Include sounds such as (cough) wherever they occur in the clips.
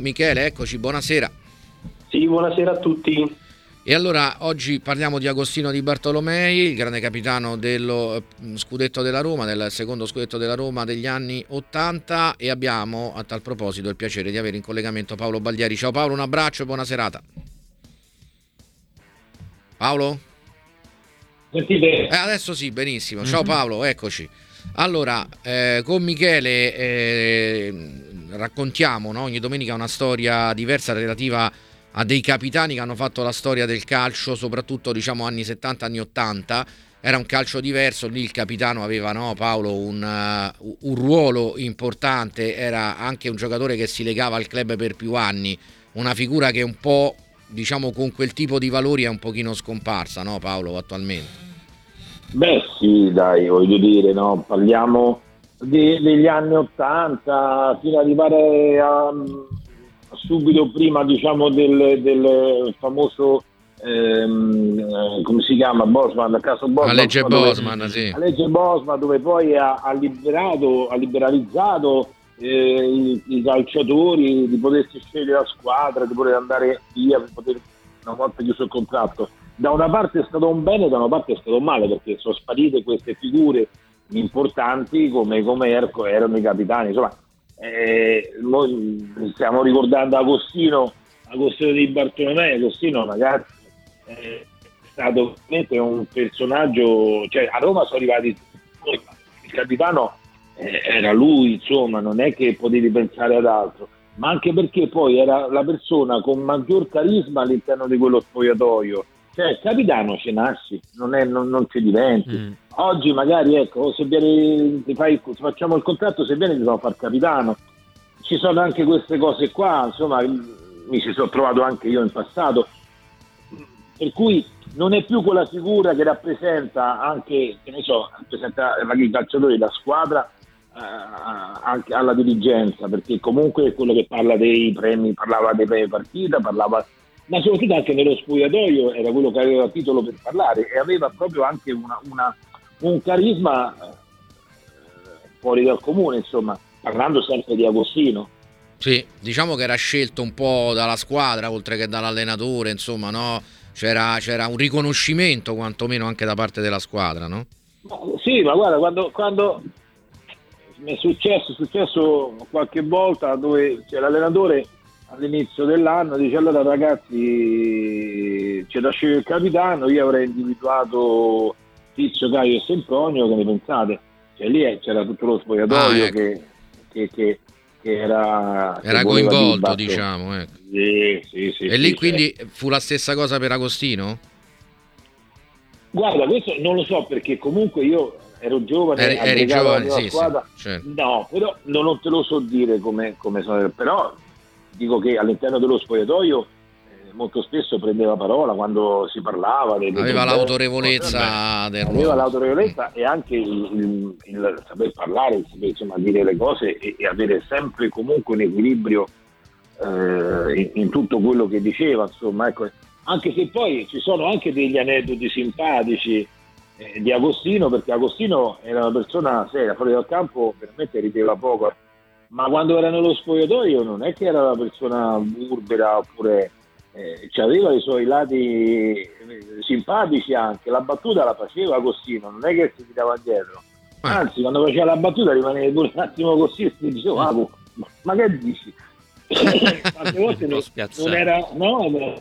Michele, eccoci, buonasera. Sì, buonasera a tutti. E allora oggi parliamo di Agostino Di Bartolomei, il grande capitano dello eh, scudetto della Roma, del secondo scudetto della Roma degli anni 80 e abbiamo a tal proposito il piacere di avere in collegamento Paolo Baldieri. Ciao Paolo, un abbraccio e buona serata. Paolo? Sentite? Eh, adesso sì, benissimo. Ciao mm-hmm. Paolo, eccoci. Allora, eh, con Michele eh, raccontiamo no? ogni domenica una storia diversa relativa a dei capitani che hanno fatto la storia del calcio, soprattutto diciamo anni 70, anni 80. Era un calcio diverso, lì il capitano aveva, no, Paolo, un, uh, un ruolo importante, era anche un giocatore che si legava al club per più anni, una figura che un po', diciamo, con quel tipo di valori è un pochino scomparsa, no Paolo, attualmente? Beh sì, dai, voglio dire, no? parliamo di, degli anni Ottanta fino ad arrivare a, subito prima diciamo, del, del famoso ehm, come si chiama Bosman, il caso Bosman, la legge Bosman, dove, sì. la legge Bosman dove poi ha, ha, liberato, ha liberalizzato eh, i, i, calciatori di potersi scegliere la squadra, di poter andare via, poter, una volta chiuso il contratto da una parte è stato un bene, da una parte è stato un male, perché sono sparite queste figure importanti come, come Erco erano i capitani. Insomma, eh, stiamo ricordando Agostino, Agostino di Bartolomeo, Agostino ragazzi è stato veramente un personaggio, cioè a Roma sono arrivati il capitano eh, era lui, insomma, non è che potevi pensare ad altro, ma anche perché poi era la persona con maggior carisma all'interno di quello spogliatoio cioè, capitano ce nasci, non, è, non, non ci diventi. Mm. Oggi magari, ecco, se viene, fai, facciamo il contratto, se viene ti devo fare capitano. Ci sono anche queste cose qua, insomma, mi ci sono trovato anche io in passato. Per cui non è più quella figura che rappresenta anche, che ne so, rappresenta i calciatori, la squadra, eh, alla dirigenza, perché comunque è quello che parla dei premi, parlava dei premi partita, parlava ma soprattutto anche nello spogliatoio era quello che aveva titolo per parlare e aveva proprio anche una, una, un carisma eh, fuori dal comune, insomma, parlando sempre di Agostino. Sì, diciamo che era scelto un po' dalla squadra oltre che dall'allenatore, insomma, no? C'era, c'era un riconoscimento quantomeno anche da parte della squadra, no? Sì, ma guarda, quando, quando mi è successo, è successo qualche volta dove c'è l'allenatore all'inizio dell'anno dice allora ragazzi c'è da scegliere il capitano io avrei individuato Tizio, Caio e Sempronio che ne pensate? Cioè lì c'era tutto lo spogliatoio ah, ecco. che, che, che, era, era coinvolto diciamo ecco. sì, sì, sì, e lì quindi fu la stessa cosa per Agostino? guarda questo non lo so perché comunque io ero giovane eri, eri giovane sì, squadra. Certo. no però non te lo so dire come, come sono però dico che all'interno dello spogliatoio molto spesso prendeva parola quando si parlava. Aveva l'autorevolezza del Aveva l'autorevolezza e anche il, il, il, saper parlare, il saper insomma, dire le cose e, e, avere sempre comunque un equilibrio eh, in, in, tutto quello che diceva. Insomma, ecco. Anche se poi ci sono anche degli aneddoti simpatici eh, di Agostino, perché Agostino era una persona seria, fuori dal campo veramente rideva poco ma quando era nello spogliatoio non è che era una persona burbera oppure eh, aveva i suoi lati eh, simpatici anche, la battuta la faceva Agostino, non è che si tirava indietro, eh. anzi quando faceva la battuta rimaneva pure un attimo così e si diceva, ah, ma che dici? (laughs) Tante volte non, non, era, no,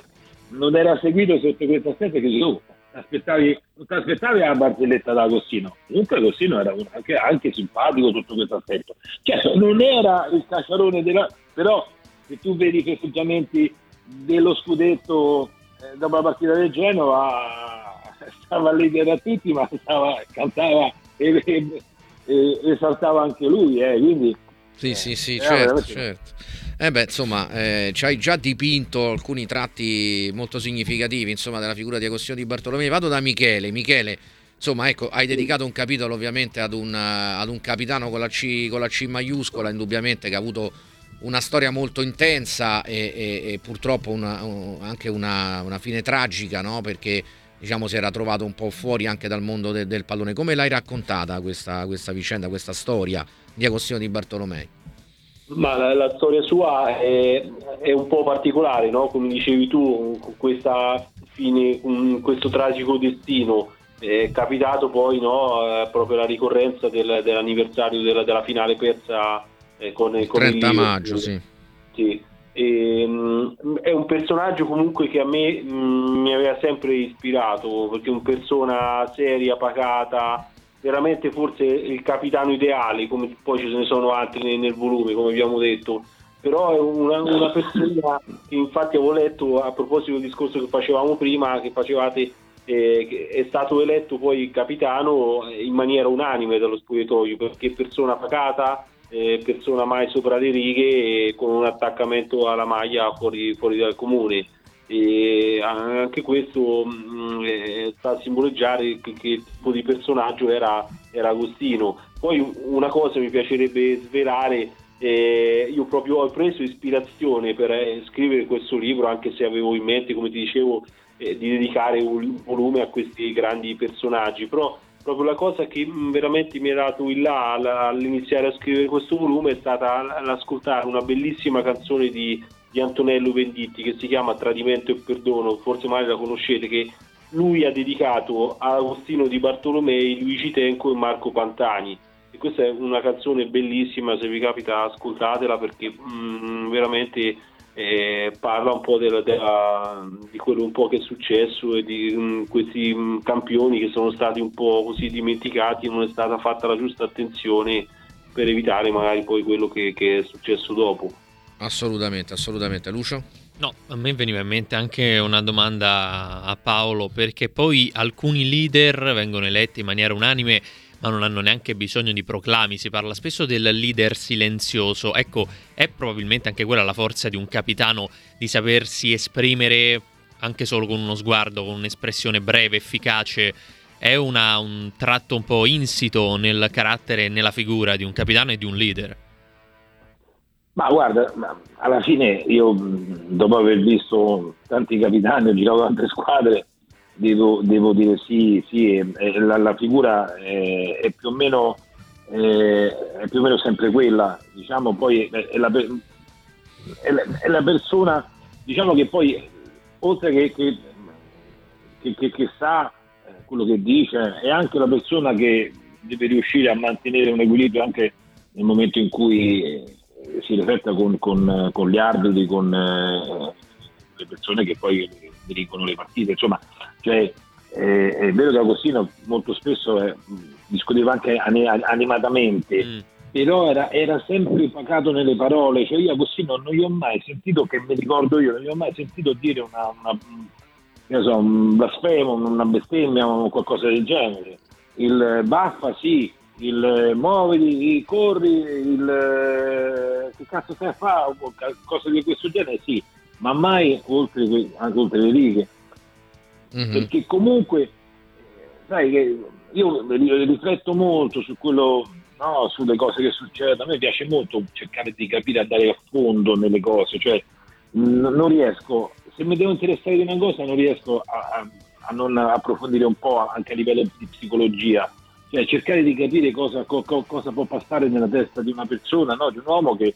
non era seguito sotto questo aspetto che dicevo, aspettavi, non ti aspettavi la barzelletta da Agostino. Comunque Agostino era anche, anche, simpatico sotto questo aspetto. Cioè, non era il cacciarone della... però se tu vedi festeggiamenti dello scudetto eh, dopo la partita del Genova (laughs) stava lì da tutti ma stava, cantava e, e, e, esaltava anche lui eh, quindi sì, sì, sì, certo, certo. Eh beh, insomma, eh, ci hai già dipinto alcuni tratti molto significativi, insomma, della figura di Agostino di Bartolomei. Vado da Michele. Michele, insomma, ecco, hai dedicato un capitolo ovviamente ad un, ad un capitano con la, C, con la C maiuscola, indubbiamente, che ha avuto una storia molto intensa e, e, e purtroppo una, anche una, una, fine tragica, no? Perché diciamo si era trovato un po' fuori anche dal mondo de, del pallone. Come l'hai raccontata questa, questa vicenda, questa storia di Agostino di Bartolomei? Ma la, la storia sua è, è, un po' particolare, no? come dicevi tu, con questa fine, con questo tragico destino. È capitato poi no, eh, proprio la ricorrenza del, dell'anniversario della, della, finale persa eh, con, con 30 il maggio, sì. sì. E, um, è un personaggio comunque che a me um, mi aveva sempre ispirato perché è una persona seria, pacata, veramente forse il capitano ideale, come poi ce ne sono altri nel, nel volume, come abbiamo detto, però è una, una, persona che infatti avevo letto a proposito del discorso che facevamo prima, che facevate, eh, è stato eletto poi capitano in maniera unanime dallo spogliatoio, perché persona pacata, eh, persona mai sopra le righe e con un attaccamento alla maglia fuori, fuori dal comune e anche questo mh, mm, sta a simboleggiare che, che, tipo di personaggio era, era, Agostino. Poi una cosa mi piacerebbe svelare, eh, io proprio ho preso ispirazione per eh, scrivere questo libro, anche se avevo in mente, come ti dicevo, eh, di dedicare un volume a questi grandi personaggi, però proprio la cosa che veramente mi ha dato il là all'iniziare a scrivere questo volume è stata l'ascoltare una bellissima canzone di di Antonello Venditti che si chiama Tradimento e Perdono, forse magari la conoscete, che lui ha dedicato a Agostino di Bartolomei, Luigi Tenco e Marco Pantani. E questa è una canzone bellissima, se vi capita ascoltatela perché mh, mm, veramente eh, parla un po' della, della, di quello un po' che è successo e di mh, mm, questi mh, mm, campioni che sono stati un po' così dimenticati, non è stata fatta la giusta attenzione per evitare magari poi quello che, che è successo dopo. Assolutamente, assolutamente. Lucio? No, a me veniva in mente anche una domanda a Paolo, perché poi alcuni leader vengono eletti in maniera unanime, ma non hanno neanche bisogno di proclami. Si parla spesso del leader silenzioso. Ecco, è probabilmente anche quella la forza di un capitano di sapersi esprimere anche solo con uno sguardo, con un'espressione breve, efficace. È una, un tratto un po' insito nel carattere e nella figura di un capitano e di un leader. Ma guarda, alla fine io dopo aver visto tanti capitani, ho girato altre squadre, devo, devo dire sì, sì la, la, figura è, è, più meno, è, più o meno, sempre quella, diciamo poi è la, è la persona, diciamo che poi oltre che, che, che, che, che sa eh, quello che dice, è anche la persona che deve riuscire a mantenere un equilibrio anche nel momento in cui si rifletta con, con, con, gli arbitri, con eh, le persone che poi dirigono le partite. Insomma, cioè, eh, è vero che Agostino molto spesso eh, discuteva anche animatamente, mm. però era, era, sempre pacato nelle parole. Cioè, io Agostino non gli ho mai sentito, che mi ricordo io, non gli ho mai sentito dire una, una so, un blasfemo, una bestemmia o qualcosa del genere. Il Baffa sì, il muoviti, corri, il eh, che cazzo stai a fare, cose di questo genere, sì, ma mai oltre, anche oltre le righe. Mm-hmm. Perché comunque, sai che io rifletto molto su quello, no, sulle cose che succedono, a me piace molto cercare di capire, andare a fondo nelle cose, cioè non riesco, se mi devo interessare di una cosa non riesco a, a, a non approfondire un po' anche a livello di psicologia cioè cercare di capire cosa, co, cosa, può passare nella testa di una persona, no? di un uomo che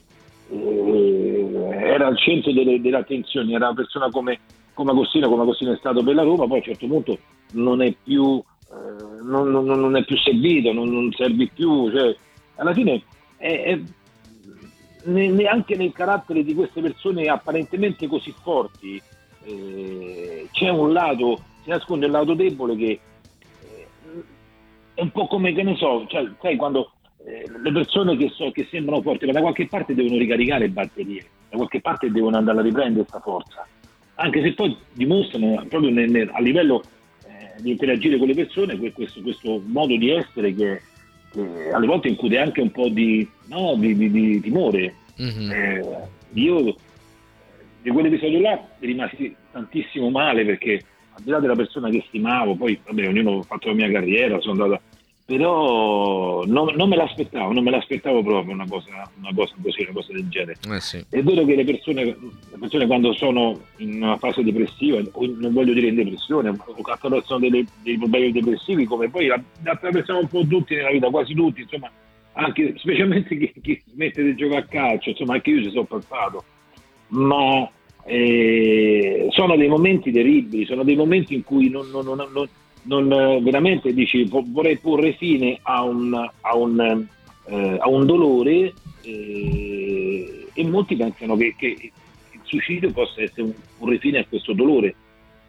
eh, era al centro delle, attenzioni, era una persona come, come Agostino, come Agostino è stato per la Roma, poi a un certo punto non è più, eh, non, non, non, è più servito, non, non servi più, cioè, alla fine è, è, neanche nel carattere di queste persone apparentemente così forti eh, c'è un lato, si nasconde un lato debole che è un po' come che ne so, cioè, sai quando eh, le persone che, so, che sembrano forti, ma da qualche parte devono ricaricare batterie, da qualche parte devono andare a riprendere questa forza, anche se poi dimostrano proprio nel, nel, a livello eh, di interagire con le persone questo, questo modo di essere che, che, alle volte include anche un po' di, no, di, di, di timore. Mm-hmm. Eh, io di quell'episodio là rimasi tantissimo male perché al di là della persona che stimavo, poi vabbè, ognuno ha fatto la mia carriera, sono andato, però non, non, me l'aspettavo, non me l'aspettavo proprio una cosa, una cosa così, una cosa del genere. Eh sì. È vero che le persone, le persone, quando sono in una fase depressiva, non voglio dire in depressione, o attraversano dei problemi depressivi, come poi attraversiamo un po' tutti nella vita, quasi tutti, insomma, anche, specialmente chi, chi smette di giocare a calcio, insomma anche io ci sono passato, ma eh, sono dei momenti terribili, sono dei momenti in cui non, non, non, non veramente dici vorrei porre fine a un, a un, eh, a un dolore eh, e molti pensano che, che, il suicidio possa essere un porre fine a questo dolore,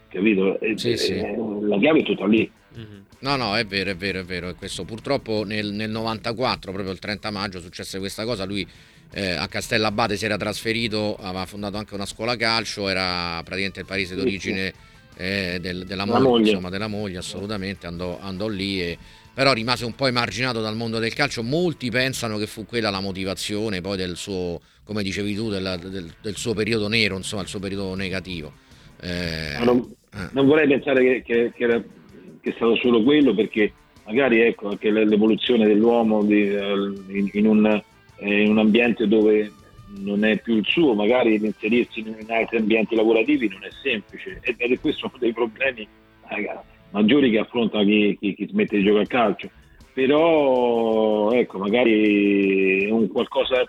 capito? Sì, sì. La chiave è tutta lì. Mm-hmm. No, no, è vero, è vero, è vero. questo purtroppo nel, nel 94, proprio il 30 maggio, successe questa cosa. Lui eh, a Castellabate si era trasferito, aveva fondato anche una scuola calcio, era praticamente il paese d'origine eh, del, della, moglie, moglie. Insomma, della moglie, assolutamente, andò, andò lì e però rimase un po' emarginato dal mondo del calcio. Molti pensano che fu quella la motivazione poi del suo, come dicevi tu, del, del, del suo periodo nero, insomma, il suo periodo negativo. Eh, non, eh. non, vorrei pensare che, che, che era che è stato solo quello perché magari ecco anche l'evoluzione dell'uomo di, in, in, un, eh, in, un, ambiente dove non è più il suo, magari inserirsi in, altri ambienti lavorativi non è semplice ed è questo uno dei problemi maggiori che affronta chi, chi, chi, smette di giocare a calcio. Però ecco, magari un qualcosa,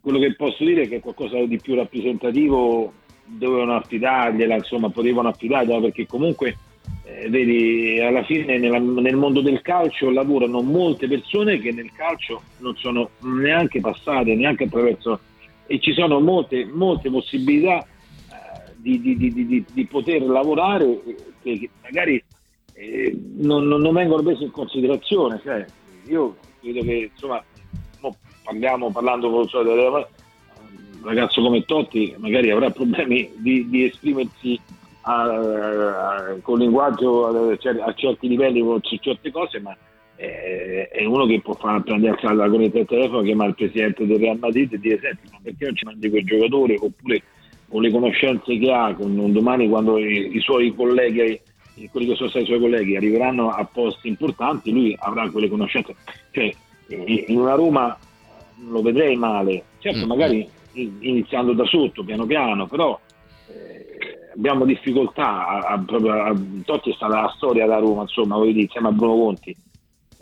quello che posso dire è che qualcosa di più rappresentativo dovevano affidargliela, insomma, potevano affidargliela perché comunque eh, vedi, alla fine nella, nel mondo del calcio lavorano molte persone che nel calcio non sono neanche passate, neanche attraverso e ci sono molte, molte possibilità eh, di, di, di, di, poter lavorare che, magari eh, non, non, vengono prese in considerazione. Cioè, io credo che insomma parliamo parlando con un ragazzo come Totti magari avrà problemi di esprimersi a, a, con linguaggio a, a, certi livelli, con certe cose, ma è, è uno che può fare, prendere la corrente del telefono, chiamare il presidente del Real Madrid e dire senti ma perché non ci mandi quel giocatore oppure con le conoscenze che ha, con un domani quando i, i suoi colleghi quelli che sono stati i suoi colleghi arriveranno a posti importanti, lui avrà quelle conoscenze. Cioè, in una Roma lo vedrei male, certo, mm. magari iniziando da sotto, piano piano, però abbiamo difficoltà, a, a, a, Totti è stata la storia da Roma, insomma, voglio dire, insieme a Bruno Conti.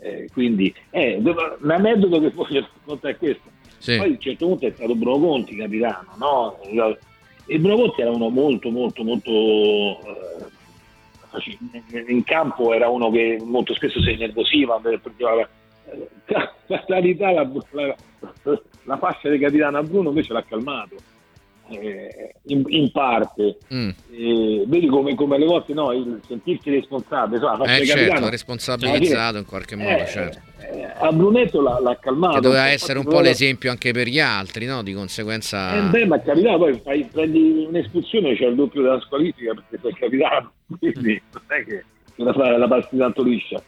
Eh, quindi, eh, l'aneddoto che voglio raccontare è questo. Sì. Poi a un certo punto è stato Bruno Conti capitano, no? E Bruno Conti era uno molto, molto, molto... Eh, in campo era uno che molto spesso si innervosiva, la, la, la, la, fascia di capitano a Bruno invece l'ha calmato eh, in, in, parte. Mm. Eh, vedi come, come, alle volte no, il sentirsi responsabile, insomma, eh, certo, responsabilizzato in qualche modo, eh, certo. Eh, a Brunetto l'ha, l'ha calmato. Che doveva essere un po' l'esempio anche per gli altri, no? Di conseguenza... Eh, beh, ma capitano, poi fai, prendi un'espulsione, c'è il doppio della squalifica perché sei capitato, (laughs) quindi non è che la, fare la partita tanto liscia.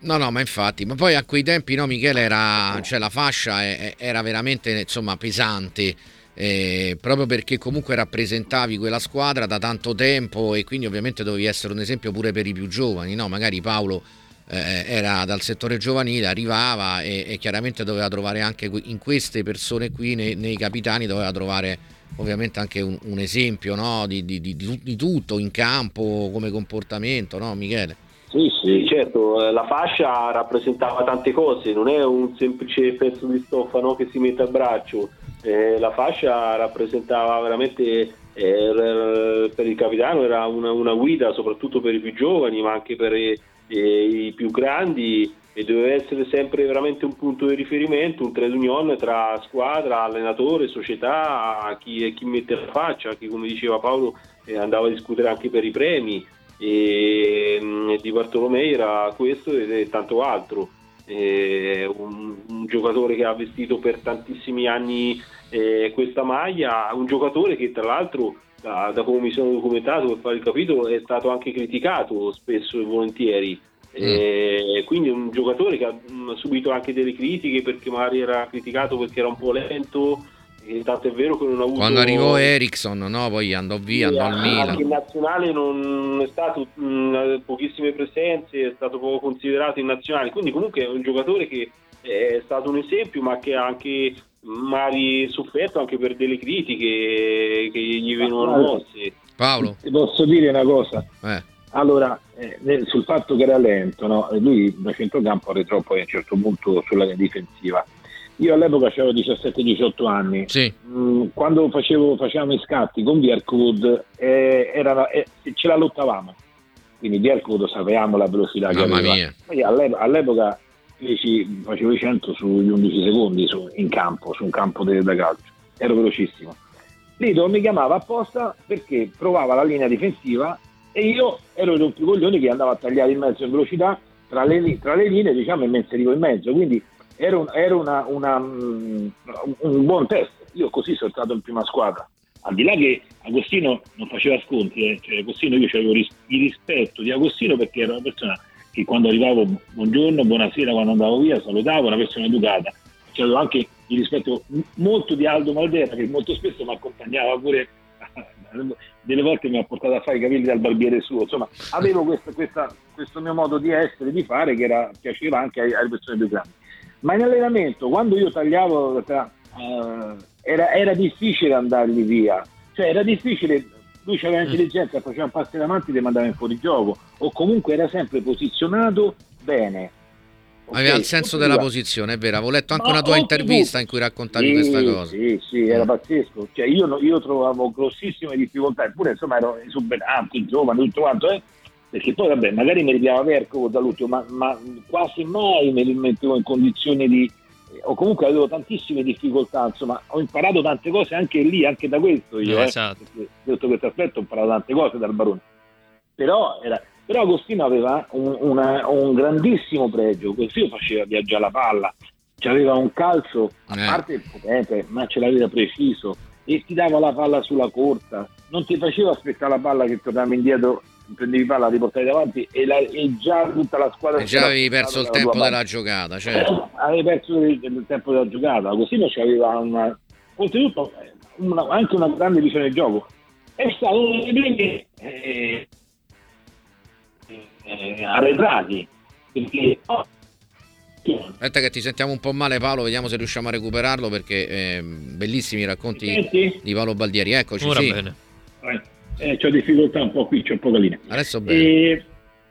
No, no, ma infatti, ma poi a quei tempi, no, Michele, era, cioè la fascia era veramente insomma pesante eh, proprio perché comunque rappresentavi quella squadra da tanto tempo e quindi ovviamente dovevi essere un esempio pure per i più giovani, no? magari Paolo eh, era dal settore giovanile, arrivava e, e, chiaramente doveva trovare anche in queste persone qui, nei, nei capitani, doveva trovare ovviamente anche un, un esempio no? di, di, di, di, tutto in campo come comportamento, no Michele? Sì, sì, certo, la fascia rappresentava tante cose, non è un semplice pezzo di stoffa no, che si mette a braccio, eh, la fascia rappresentava veramente eh, per il capitano era una, una, guida soprattutto per i più giovani ma anche per i, i più grandi e doveva essere sempre veramente un punto di riferimento, un trade union tra squadra, allenatore, società, chi, chi mette la faccia, chi come diceva Paolo eh, andava a discutere anche per i premi. E, e mm, di Bartolomei era questo e tanto altro eh, un, un, giocatore che ha vestito per tantissimi anni eh, questa maglia, un giocatore che tra l'altro da, da, come mi sono documentato per fare il capitolo è stato anche criticato spesso e volentieri. Mm. Eh, quindi un giocatore che ha, mh, subito anche delle critiche perché magari era criticato perché era un po' lento, tanto è vero che non ha avuto... Quando arrivò Ericsson, no? poi andò via, sì, andò al Milan. Anche in nazionale non è stato mh, pochissime presenze, è stato poco considerato in nazionale, quindi comunque è un giocatore che è stato un esempio, ma che ha anche magari sofferto anche per delle critiche che gli venivano mosse. Paolo? Ti posso dire una cosa? Eh. Allora, eh, sul fatto che era lento, no? lui da centrocampo arretrò poi a un certo punto sulla difensiva io all'epoca avevo 17-18 anni. Sì. Mm, quando facevo, facevamo i scatti con Bierkwood eh, eh, ce la lottavamo. Quindi Bierkwood sapevamo la velocità Mamma che aveva. mia. Poi all'epoca, feci- facevo i 100 sugli 11 secondi su- in campo, su un campo de- da calcio. Ero velocissimo. Lido mi chiamava apposta perché provava la linea difensiva e io ero il rompicoglioni che andava a tagliare in mezzo in velocità tra le, tra le linee diciamo, e mi inserivo in mezzo. Quindi era, un, era una- una, mm, un buon test. Io così sono stato in prima squadra. Al di là che Agostino non faceva sconti, eh, cioè Agostino io avevo ris- il rispetto di Agostino perché era una persona che quando arrivavo buongiorno, buonasera, quando andavo via salutavo, una persona educata. Cioè, avevo anche il rispetto molto di Aldo Maldera che molto spesso mi accompagnava pure (laughs) delle volte mi ha portato a fare i capelli dal barbiere suo insomma avevo questa- questa- questo mio modo di essere di fare che era, piaceva anche alle persone più grandi ma in allenamento quando io tagliavo eh, era, era difficile andargli via cioè era difficile lui aveva intelligenza faceva un passo in avanti e mandava in fuorigioco o comunque era sempre posizionato bene Aveva Ok, il senso della posizione, è vero. Avevo letto anche Ma una tua intervista in cui raccontavi Sì, questa cosa. Sì, sì, era pazzesco. Cioè, io, io trovavo grossissime difficoltà, eppure insomma ero esuberante, giovane, tutto quanto, eh? Perché poi vabbè, magari mi ripiava Verco dall'ultimo, ma, ma quasi mai me li mettevo in condizioni di... o comunque avevo tantissime difficoltà, insomma, ho imparato tante cose anche lì, anche da questo io, Eh, eh, esatto. sotto questo aspetto ho imparato tante cose dal Barone. Però, era- però Agostino aveva un, una- un grandissimo pregio, così faceva viaggiare la palla, aveva un calcio a Eh. parte potente, ma ce l'aveva preciso e ti dava la palla sulla corta, non ti faceva aspettare la palla che tornavi indietro, prendevi palla, la riportavi davanti e, la- e già tutta la squadra... E già avevi perso il tempo della giocata, certo. Avevi perso il, il tempo della giocata, Agostino aveva una, oltretutto una- anche una grande visione del gioco. È stato uno dei primi eh, eh, arretrati perché oh, Aspetta che ti sentiamo un po' male Paolo, vediamo se riusciamo a recuperarlo perché ehm, bellissimi i racconti di Paolo Baldieri. Eccoci, Ora sì. bene. Eh, ho difficoltà un po' qui, c'è un po' la linea. Adesso bene. E,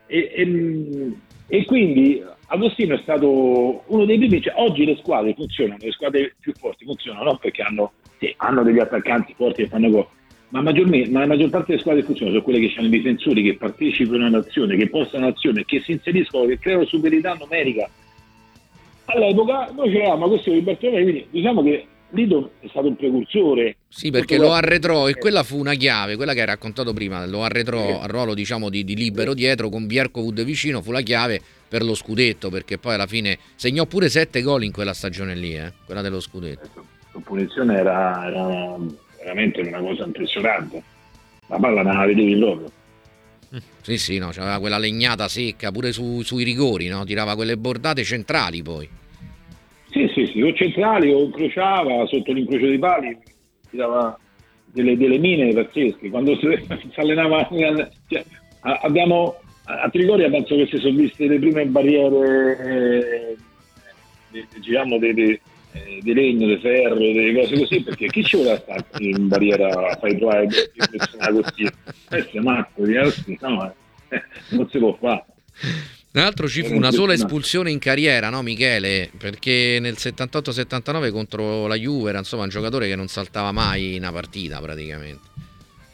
e- e- e quindi Agostino è stato uno dei primi, cioè, oggi le squadre funzionano, le squadre più forti funzionano non perché hanno, sì, hanno degli attaccanti forti che fanno gol, ma, ma la maggior parte delle squadre funzionano sono quelle che hanno i difensori che partecipano all'azione, che postano l'azione, che si inseriscono, che creano superiorità numerica. All'epoca noi c'eravamo Agostino di Bartolomei, quindi diciamo che Lido è stato un precursore. Sì, perché lo arretrò e quella fu una chiave, quella che hai raccontato prima, lo arretrò al ruolo diciamo di, di libero dietro con Bierkowood vicino, fu la chiave per lo scudetto perché poi alla fine segnò pure sette gol in quella stagione lì, eh, quella dello scudetto. La punizione era, era veramente una cosa impressionante. La palla non la vedevi proprio. Sì, sì, no, c'aveva quella legnata secca pure su- sui rigori, no? tirava quelle bordate centrali poi. Sì, sì, sì, o centrali o incrociava sotto l'incrocio dei pali, ti dava delle, delle mine pazzesche. Quando si, (laughs) si allenava, cioè, abbiamo a Trigoria penso che si sono viste le prime barriere, eh, di- diciamo, di, di- eh, di legno, di ferro, delle cose così, perché chi ci vuole stare in barriera a fare trovare persone così? Questo è matto, no, eh, non si può fare. Tra l'altro ci fu una sola espulsione in carriera, no Michele? Perché nel 78-79 contro la Juve era insomma un giocatore che non saltava mai una partita praticamente.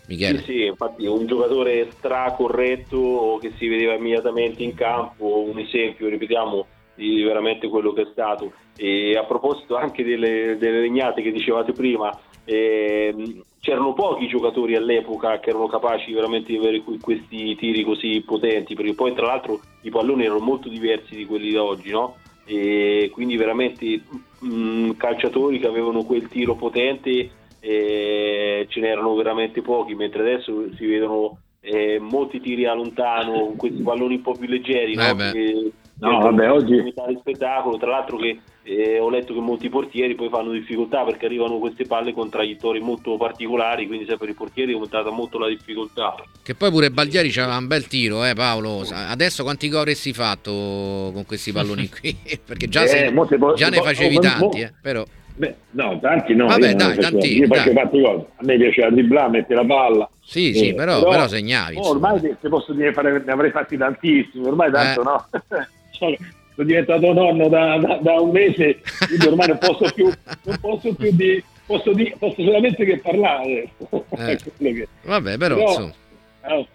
Michele. Sì, sì, infatti un giocatore stracorretto che si vedeva immediatamente in campo, un esempio, ripetiamo, di veramente quello che è stato. E a proposito anche delle, delle legnate che dicevate prima, ehm, c'erano pochi giocatori all'epoca che erano capaci veramente di avere que- questi tiri così potenti, perché poi tra l'altro i palloni erano molto diversi di quelli di oggi, no? E quindi veramente mh, calciatori che avevano quel tiro potente eh, ce n'erano veramente pochi, mentre adesso si vedono eh, molti tiri a lontano, con questi palloni un po' più leggeri, no? Eh beh. No, che vabbè, oggi- spettacolo, tra l'altro che eh, ho letto che molti portieri poi fanno difficoltà perché arrivano queste palle con traiettorie molto particolari, quindi sai, per i portieri è aumentata molto la difficoltà. Che poi pure Baldieri c'aveva un bel tiro, eh Paolo. Adesso quanti gol avresti fatto con questi palloni (laughs) qui? (laughs) Perché già, Eh, se- mo se po- già ne facevi mo- tanti, mo- eh, però. Beh, no, tanti no. Vabbè, dai, tanti, Io faccio dai. fatto cose. A me piaceva dribblare, mettere la palla. Sì, sì, Eh, però, però segnavi. oh, ormai te, te posso dire fare, ne avrei fatti tantissimi, ormai tanto Eh. no. (laughs) Cioè, sono diventato nonno da, da, da un mese, quindi ormai non posso più, non posso più di, posso, di, posso solamente che parlare. Eh. (laughs) che... Vabbè, però, però eh,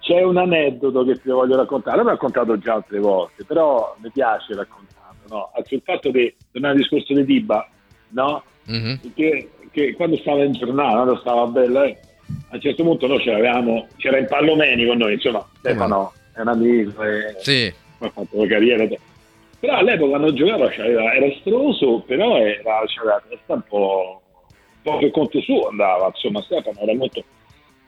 c'è un aneddoto che ti voglio raccontare, l'ho raccontato già altre volte, però mi piace raccontarlo, no? Sul fatto che, tornare al discorso di Tiba, no? Mm-hmm. Che, che, quando stava in giornata, quando stava bella, eh, a un certo punto noi c'eravamo, c'era in Pallomeni con noi, insomma, Stefano è un amico e sì. Ha fatto la carriera. Però all'epoca quando giocava era estroso, però era, c'era la testa un po', un po' per conto suo andava, insomma Stefano era molto...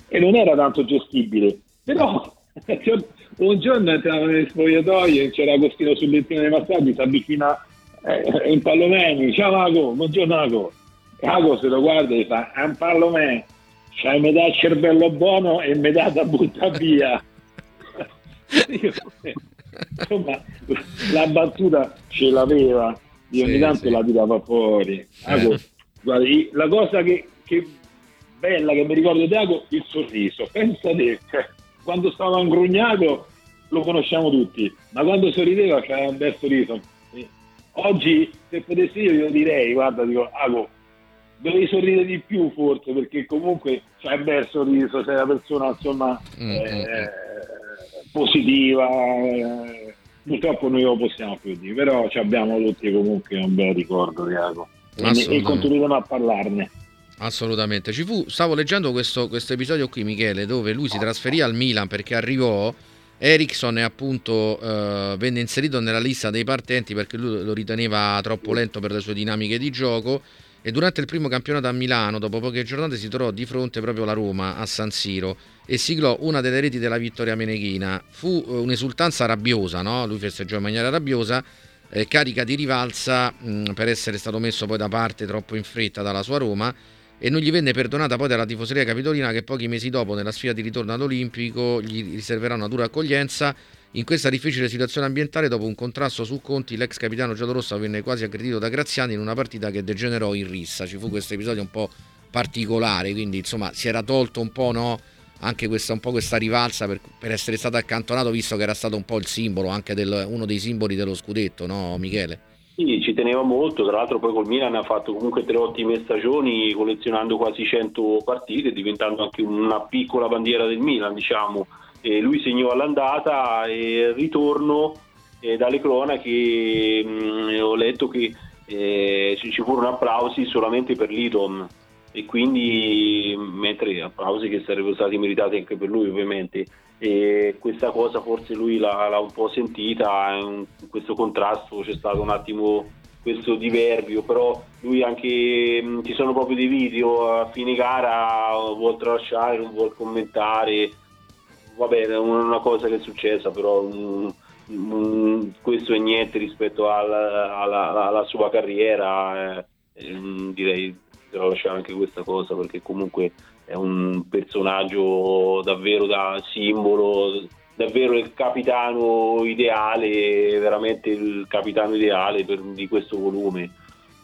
e non era tanto gestibile, però (laughs) un giorno entravamo nel spogliatoio c'era Agostino Sullentino dei Massaggi, si avvicina eh, in Pallomeni, ciao Ago, buongiorno Ago. Ago se lo guarda e fa, è un Pallomeni c'hai metà il cervello buono e metà da buttare via. (laughs) (laughs) Insomma, la battuta ce l'aveva, io ogni sì, tanto sì. la tirava fuori. Ago, eh. guarda, la cosa che, che, bella che mi ricordo di Ago, il sorriso. Pensa te, cioè, quando stava ingrugnato lo conosciamo tutti, ma quando sorrideva c'era un bel sorriso. Oggi, se potessi io, io direi, guarda, dico, Ago, dovevi sorridere di più forse perché comunque c'è un bel sorriso, sei una persona insomma mm, eh, mm, mm. Positiva, eh, purtroppo noi lo possiamo più dire, però abbiamo tutti comunque un bel ricordo di e, e continueremo a parlarne. Assolutamente, ci fu, stavo leggendo questo, questo episodio qui Michele dove lui si trasferì al Milan perché arrivò Ericsson appunto eh, venne inserito nella lista dei partenti perché lui lo riteneva troppo lento per le sue dinamiche di gioco e durante il primo campionato a Milano, dopo poche giornate, si trovò di fronte proprio alla Roma, a San Siro, e siglò una delle reti della vittoria meneghina. Fu eh, un'esultanza rabbiosa, no? lui festeggiò in maniera rabbiosa, eh, carica di rivalsa mh, mm, per essere stato messo poi da parte troppo in fretta dalla sua Roma, e non gli venne perdonata poi dalla tifoseria capitolina che pochi mesi dopo, nella sfida di ritorno all'Olimpico, gli riserverà una dura accoglienza in questa difficile situazione ambientale, dopo un contrasto su Conti, l'ex capitano giallorosso venne quasi aggredito da Graziani in una partita che degenerò in rissa. Ci fu questo episodio un po' particolare, quindi insomma si era tolto un po', no? anche questa, un po' questa rivalsa per, per, essere stato accantonato, visto che era stato un po' il simbolo, anche del, uno dei simboli dello scudetto, no Michele? Sì, ci teneva molto, tra l'altro poi col Milan ha fatto comunque tre ottime stagioni, collezionando quasi 100 partite, diventando anche una piccola bandiera del Milan, diciamo. E lui segnò all'andata e il ritorno eh, dalle cronache mm, ho letto che eh, ci furono applausi solamente per Liton e quindi mentre applausi che sarebbero stati meritati anche per lui ovviamente e questa cosa forse lui l'ha, l'ha un po' sentita in questo contrasto c'è stato un attimo questo diverbio però lui anche mm, ci sono proprio dei video a fine gara vuol tralasciare non vuol commentare va bene, una cosa che è successa, però um, um, questo è niente rispetto alla, alla, alla sua carriera. Eh, direi di lasciare anche questa cosa perché comunque è un personaggio davvero da simbolo, davvero il capitano ideale, veramente il capitano ideale per, di questo volume,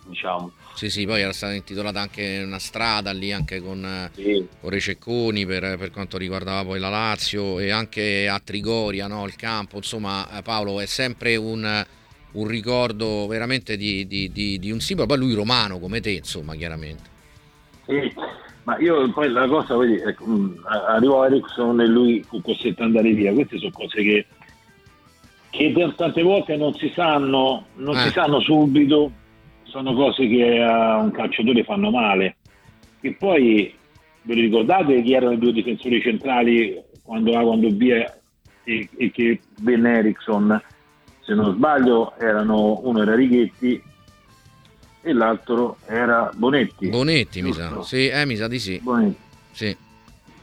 diciamo. Sì, sì, poi era stata intitolata anche una strada lì anche con, sì. con Rececconi per, per, quanto riguardava poi la Lazio e anche a Trigoria, no? il campo, insomma eh, Paolo è sempre un, un ricordo veramente di, di, di, di, un simbolo, poi lui romano come te insomma chiaramente. Sì, ma io poi la cosa, vedi, ecco, mm, arrivò Ericsson e lui fu costretto ad andare via, queste sono cose che, che tante volte non si sanno, non eh. si sanno subito sono cose che a un calciatore fanno male. E poi ve lo ricordate chi erano i due difensori centrali quando A quando via e, e che Ben Eriksson, se non sbaglio, erano uno era Righetti e l'altro era Bonetti. Bonetti, mi sa. Sì, eh, mi sa di sì. Bonetti. Sì.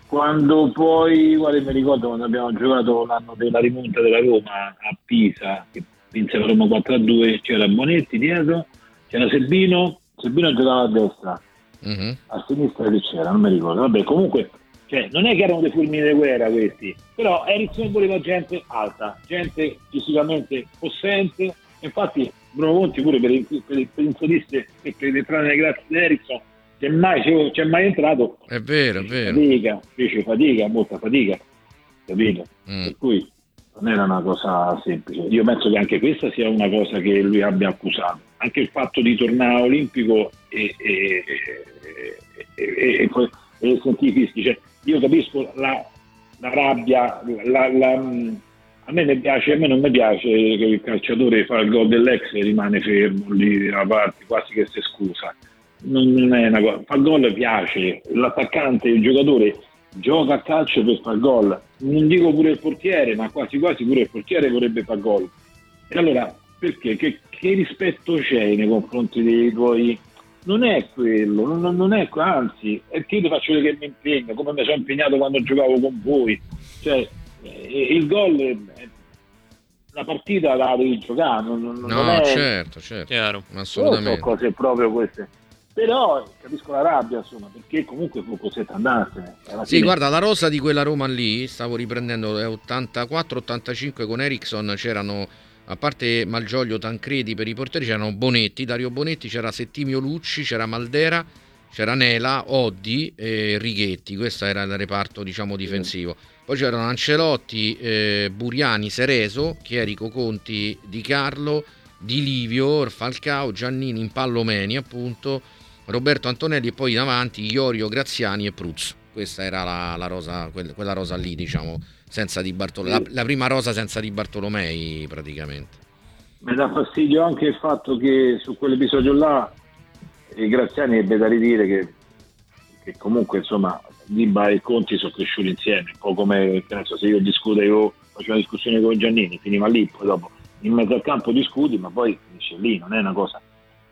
Quando poi, guarda, mi ricordo quando abbiamo giocato l'anno della rimonta della Roma a Pisa, che vinse la Roma 4-2, c'era Bonetti dietro c'era Sebino, Sebino giocava a destra, uh-huh. a sinistra che c'era, non mi ricordo. Vabbè, comunque, cioè, non è che erano dei fulmini di guerra questi, però Ericsson voleva gente alta, gente fisicamente possente. Infatti, Bruno Conti pure per, per, per insoliste e per entrare nelle grazie di Ericsson c'è mai, c'è mai entrato. È vero, è vero. Fatica, fece fatica, molta fatica, capito? Mm. Per cui non era una cosa semplice. Io penso che anche questa sia una cosa che lui abbia accusato. Anche il fatto di tornare olimpico e, e, e, e sentire i fischi. Cioè, io capisco la, la rabbia, la, la, a me, piace, a me non mi piace che il calciatore fa il gol dell'ex e rimane fermo lì da parte, quasi che si scusa. Non, non è una cosa, fa il gol piace, l'attaccante, il giocatore gioca a calcio per far gol. Non dico pure il portiere, ma quasi quasi pure il portiere vorrebbe far gol. E allora perché? Che, che rispetto c'è nei confronti dei tuoi non è quello, non, non è, anzi, è che io ti faccio vedere che mi impegno, come mi sono impegnato quando giocavo con voi. Cioè, il gol, è, la partita la devi giocare. Non, non no, è, certo, certo, Chiaro. assolutamente. So cose proprio queste. Però capisco la rabbia, insomma, perché comunque fu cosetta andarsene. Sì, guarda, la rosa di quella Roma lì, stavo riprendendo, è 84-85 con Ericsson, c'erano a parte Malgioglio, Tancredi per i portieri c'erano Bonetti, Dario Bonetti, c'era Settimio Lucci, c'era Maldera, c'era Nela, Oddi e Righetti, questo era il reparto diciamo difensivo. Poi c'erano Ancelotti, eh, Buriani, Sereso, Chierico Conti, Di Carlo, Di Livio, Falcao, Giannini, Impallomeni appunto, Roberto Antonelli e poi in avanti Iorio, Graziani e Pruz. Questa era la, la rosa, quella rosa lì diciamo senza Di Bartolomei, la, la, prima rosa senza Di Bartolomei praticamente. Mi dà fastidio anche il fatto che su quell'episodio là i Graziani ebbe da ridire che, che comunque insomma Diba e Conti sono cresciuti insieme, un po' come penso, se io discutevo, facevo una discussione con Giannini, finiva lì, poi dopo in mezzo al campo discuti, ma poi finisce lì, non è una cosa.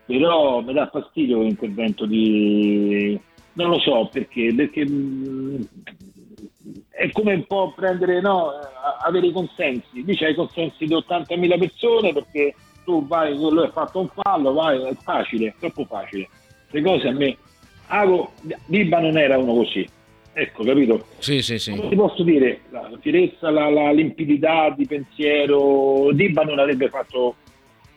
Però mi dà fastidio l'intervento di... non lo so perché, perché è come un po' prendere, no, avere i consensi. Lì c'hai i consensi di 80.000 persone perché tu vai, lui ha fatto un fallo, vai, è facile, è troppo facile. Le cose a me... Ago, Diba non era uno così. Ecco, capito? Sì, sì, sì. Come ti posso dire? La fierezza, la, la limpidità di pensiero, Diba non avrebbe fatto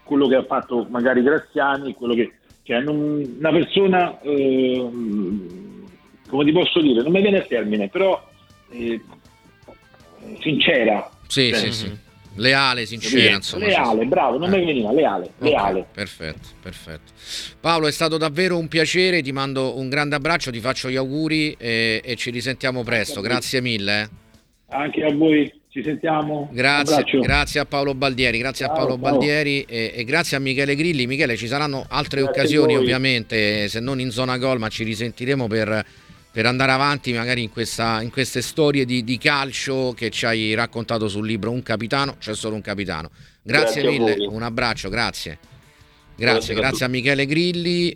quello che ha fatto magari Graziani, quello che... Cioè, non, una persona... Eh, come ti posso dire? Non mi viene il termine, però eh, sincera. Sì, cioè, sì, sì. Leale, sincera, insomma. Leale, bravo, non eh. mi veniva, leale, okay, leale. Perfetto, perfetto. Paolo, è stato davvero un piacere, ti mando un grande abbraccio, ti faccio gli auguri e, e ci risentiamo presto. Grazie mille. Eh. Anche a voi. Ci sentiamo. Grazie, grazie a Paolo Baldieri, grazie ciao, a Paolo ciao. Baldieri e, e, grazie a Michele Grilli. Michele, ci saranno altre grazie occasioni ovviamente, se non in zona gol, ma ci risentiremo per per andare avanti magari in, questa, in queste storie di, di, calcio che ci hai raccontato sul libro Un capitano, c'è solo un capitano. Grazie, grazie mille, un abbraccio, grazie. Grazie, grazie a Michele Grilli.